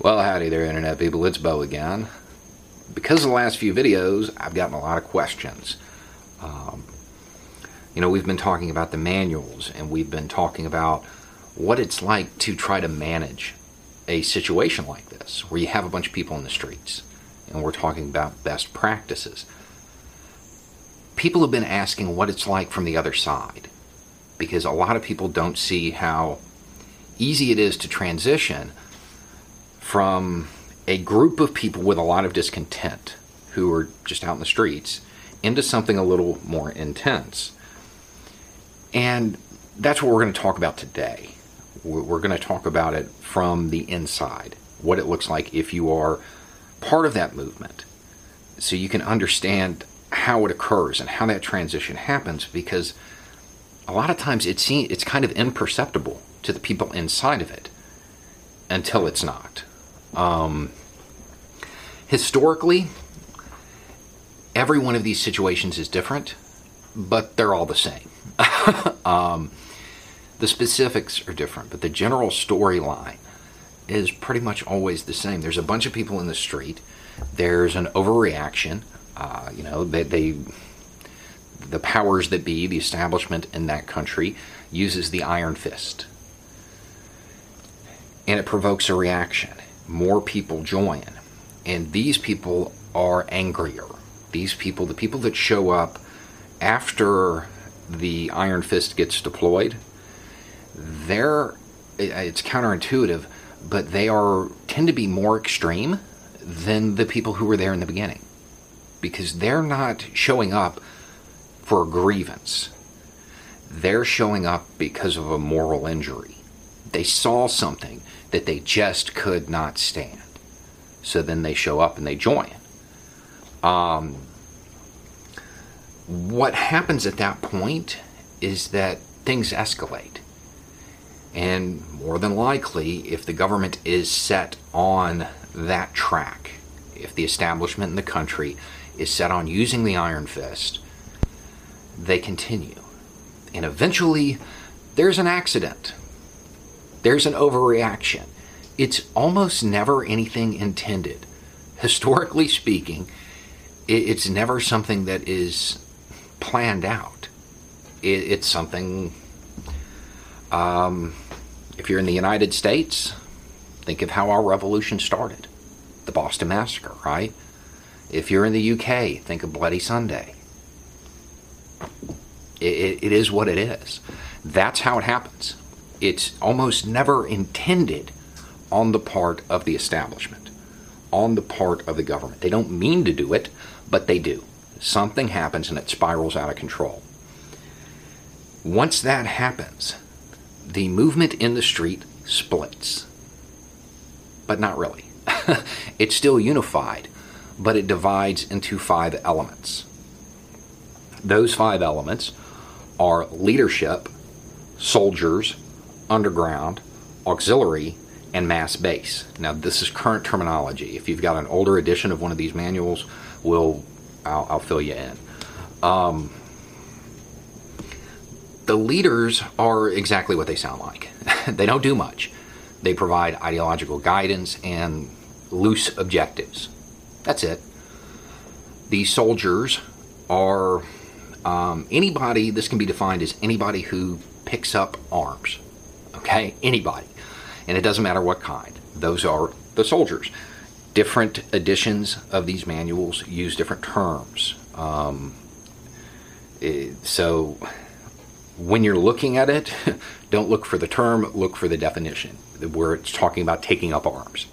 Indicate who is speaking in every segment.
Speaker 1: Well, howdy there, Internet people. It's Beau again. Because of the last few videos, I've gotten a lot of questions. Um, you know, we've been talking about the manuals and we've been talking about what it's like to try to manage a situation like this, where you have a bunch of people in the streets, and we're talking about best practices. People have been asking what it's like from the other side, because a lot of people don't see how easy it is to transition from a group of people with a lot of discontent who are just out in the streets into something a little more intense. And that's what we're going to talk about today. We're going to talk about it from the inside, what it looks like if you are part of that movement, so you can understand how it occurs and how that transition happens because a lot of times it's, it's kind of imperceptible to the people inside of it until it's not. Um, historically, every one of these situations is different, but they're all the same. um, the specifics are different, but the general storyline is pretty much always the same. There's a bunch of people in the street. There's an overreaction. Uh, you know, they, they the powers that be, the establishment in that country, uses the iron fist, and it provokes a reaction more people join. And these people are angrier. These people, the people that show up after the Iron Fist gets deployed, they're it's counterintuitive, but they are tend to be more extreme than the people who were there in the beginning. Because they're not showing up for a grievance. They're showing up because of a moral injury. They saw something that they just could not stand. So then they show up and they join. Um, what happens at that point is that things escalate. And more than likely, if the government is set on that track, if the establishment in the country is set on using the iron fist, they continue. And eventually, there's an accident there's an overreaction. It's almost never anything intended. Historically speaking, it's never something that is planned out. It's something, um, if you're in the United States, think of how our revolution started the Boston Massacre, right? If you're in the UK, think of Bloody Sunday. it, it is what it is. That's how it happens it's almost never intended on the part of the establishment, on the part of the government. They don't mean to do it, but they do. Something happens and it spirals out of control. Once that happens, the movement in the street splits. But not really. it's still unified, but it divides into five elements. Those five elements are leadership, soldiers, underground, auxiliary, and mass base. Now, this is current terminology. If you've got an older edition of one of these manuals, we'll I'll, I'll fill you in. Um, the leaders are exactly what they sound like. they don't do much. They provide ideological guidance and loose objectives. That's it. These soldiers are um, anybody, this can be defined as anybody who picks up arms okay? Anybody. And it doesn't matter what kind. Those are the soldiers. Different editions of these manuals use different terms. Um, it, so when you're looking at it, don't look for the term, look for the definition, where it's talking about taking up arms.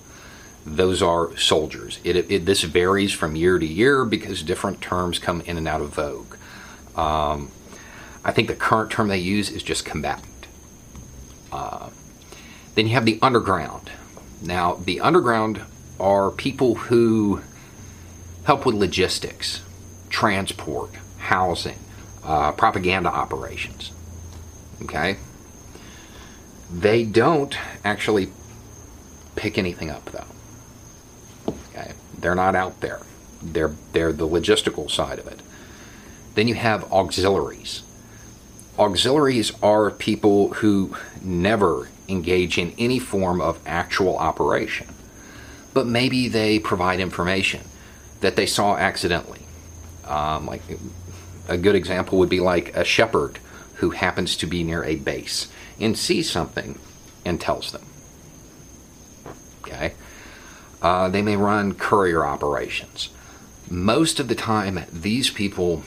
Speaker 1: Those are soldiers. It, it, this varies from year to year because different terms come in and out of vogue. Um, I think the current term they use is just combatant. Uh, then you have the underground. Now, the underground are people who help with logistics, transport, housing, uh, propaganda operations. Okay? They don't actually pick anything up, though. Okay? They're not out there. They're, they're the logistical side of it. Then you have auxiliaries auxiliaries are people who never engage in any form of actual operation. but maybe they provide information that they saw accidentally. Um, like a good example would be like a shepherd who happens to be near a base and sees something and tells them. Okay? Uh, they may run courier operations. Most of the time, these people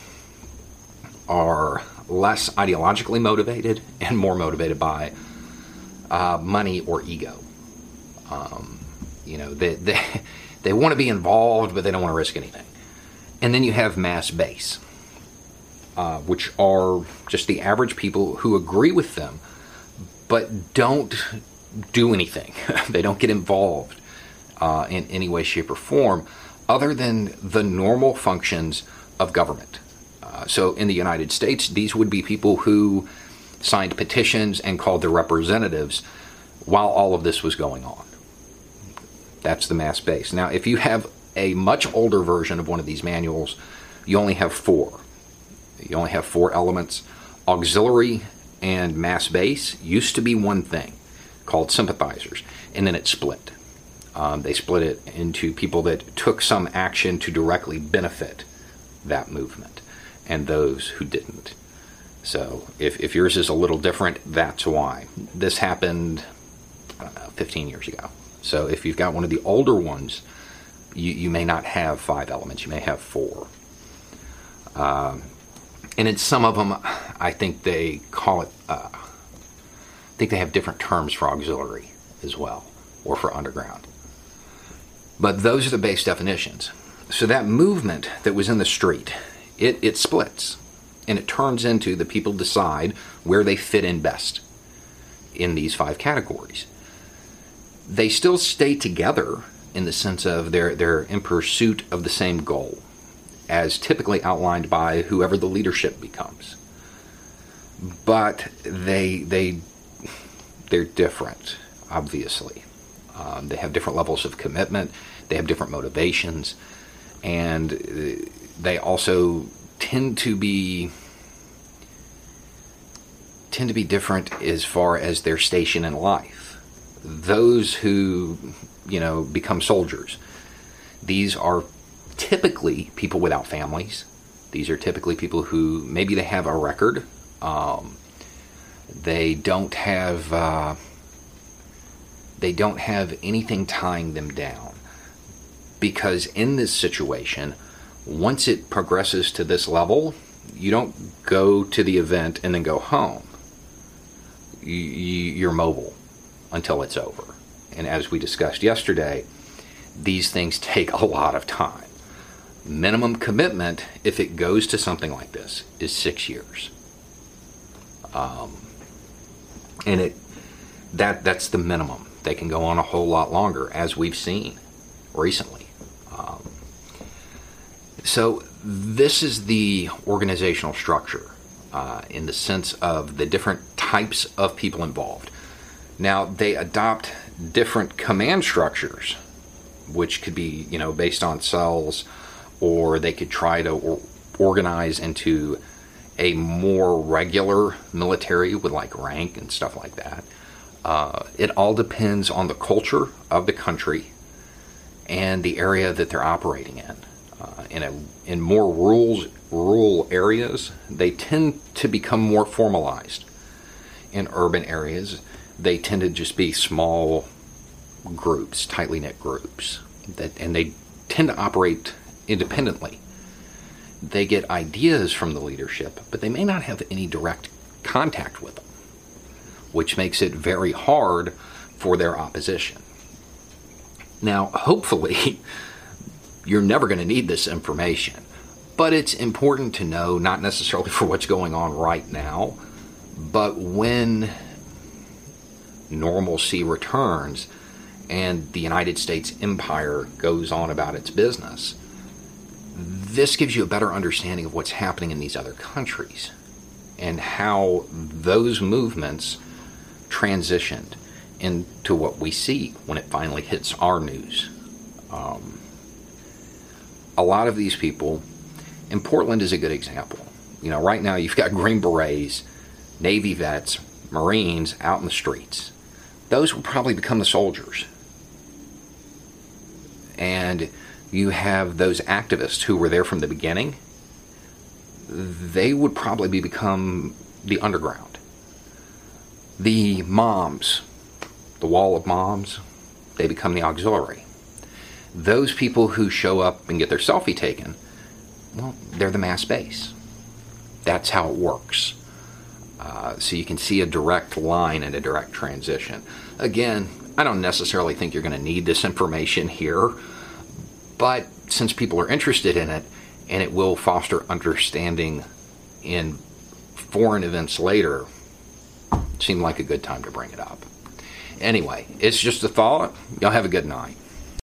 Speaker 1: are less ideologically motivated and more motivated by uh, money or ego. Um, you know, they, they, they want to be involved, but they don't want to risk anything. And then you have mass base, uh, which are just the average people who agree with them, but don't do anything. they don't get involved uh, in any way, shape, or form other than the normal functions of government. Uh, so in the United States, these would be people who signed petitions and called their representatives while all of this was going on. That's the mass base. Now, if you have a much older version of one of these manuals, you only have four. You only have four elements. Auxiliary and mass base used to be one thing called sympathizers, and then it split. Um, they split it into people that took some action to directly benefit that movement and those who didn't. So if, if yours is a little different, that's why. This happened know, 15 years ago. So if you've got one of the older ones, you, you may not have five elements, you may have four. Um, and in some of them, I think they call it, uh, I think they have different terms for auxiliary as well, or for underground. But those are the base definitions. So that movement that was in the street, it, it splits and it turns into the people decide where they fit in best in these five categories. They still stay together in the sense of they're, they're in pursuit of the same goal, as typically outlined by whoever the leadership becomes. But they, they, they're different, obviously. Um, they have different levels of commitment, they have different motivations, and uh, they also tend to be tend to be different as far as their station in life. Those who, you know, become soldiers, these are typically people without families. These are typically people who maybe they have a record. Um, they don't have uh, they don't have anything tying them down because in this situation once it progresses to this level, you don't go to the event and then go home. You, are mobile until it's over. And as we discussed yesterday, these things take a lot of time. Minimum commitment, if it goes to something like this, is six years. Um, and it that that's the minimum. They can go on a whole lot longer, as we've seen recently. So, this is the organizational structure uh, in the sense of the different types of people involved. Now, they adopt different command structures, which could be, you know, based on cells, or they could try to or- organize into a more regular military with like rank and stuff like that. Uh, it all depends on the culture of the country and the area that they're operating in in a in more rural rural areas, they tend to become more formalized. In urban areas, they tend to just be small groups, tightly knit groups, that and they tend to operate independently. They get ideas from the leadership, but they may not have any direct contact with them, which makes it very hard for their opposition. Now, hopefully, you're never going to need this information. But it's important to know, not necessarily for what's going on right now, but when normalcy returns and the United States empire goes on about its business, this gives you a better understanding of what's happening in these other countries and how those movements transitioned into what we see when it finally hits our news. Um, a lot of these people, and Portland is a good example. You know, right now you've got Green Berets, Navy vets, Marines out in the streets. Those will probably become the soldiers. and you have those activists who were there from the beginning, they would probably be become the underground. The moms, the wall of moms, they become the auxiliary. Those people who show up and get their selfie taken, well, they're the mass base. That's how it works. Uh, so you can see a direct line and a direct transition. Again, I don't necessarily think you're going to need this information here, but since people are interested in it, and it will foster understanding in foreign events later, seemed like a good time to bring it up. Anyway, it's just a thought. Y'all have a good night.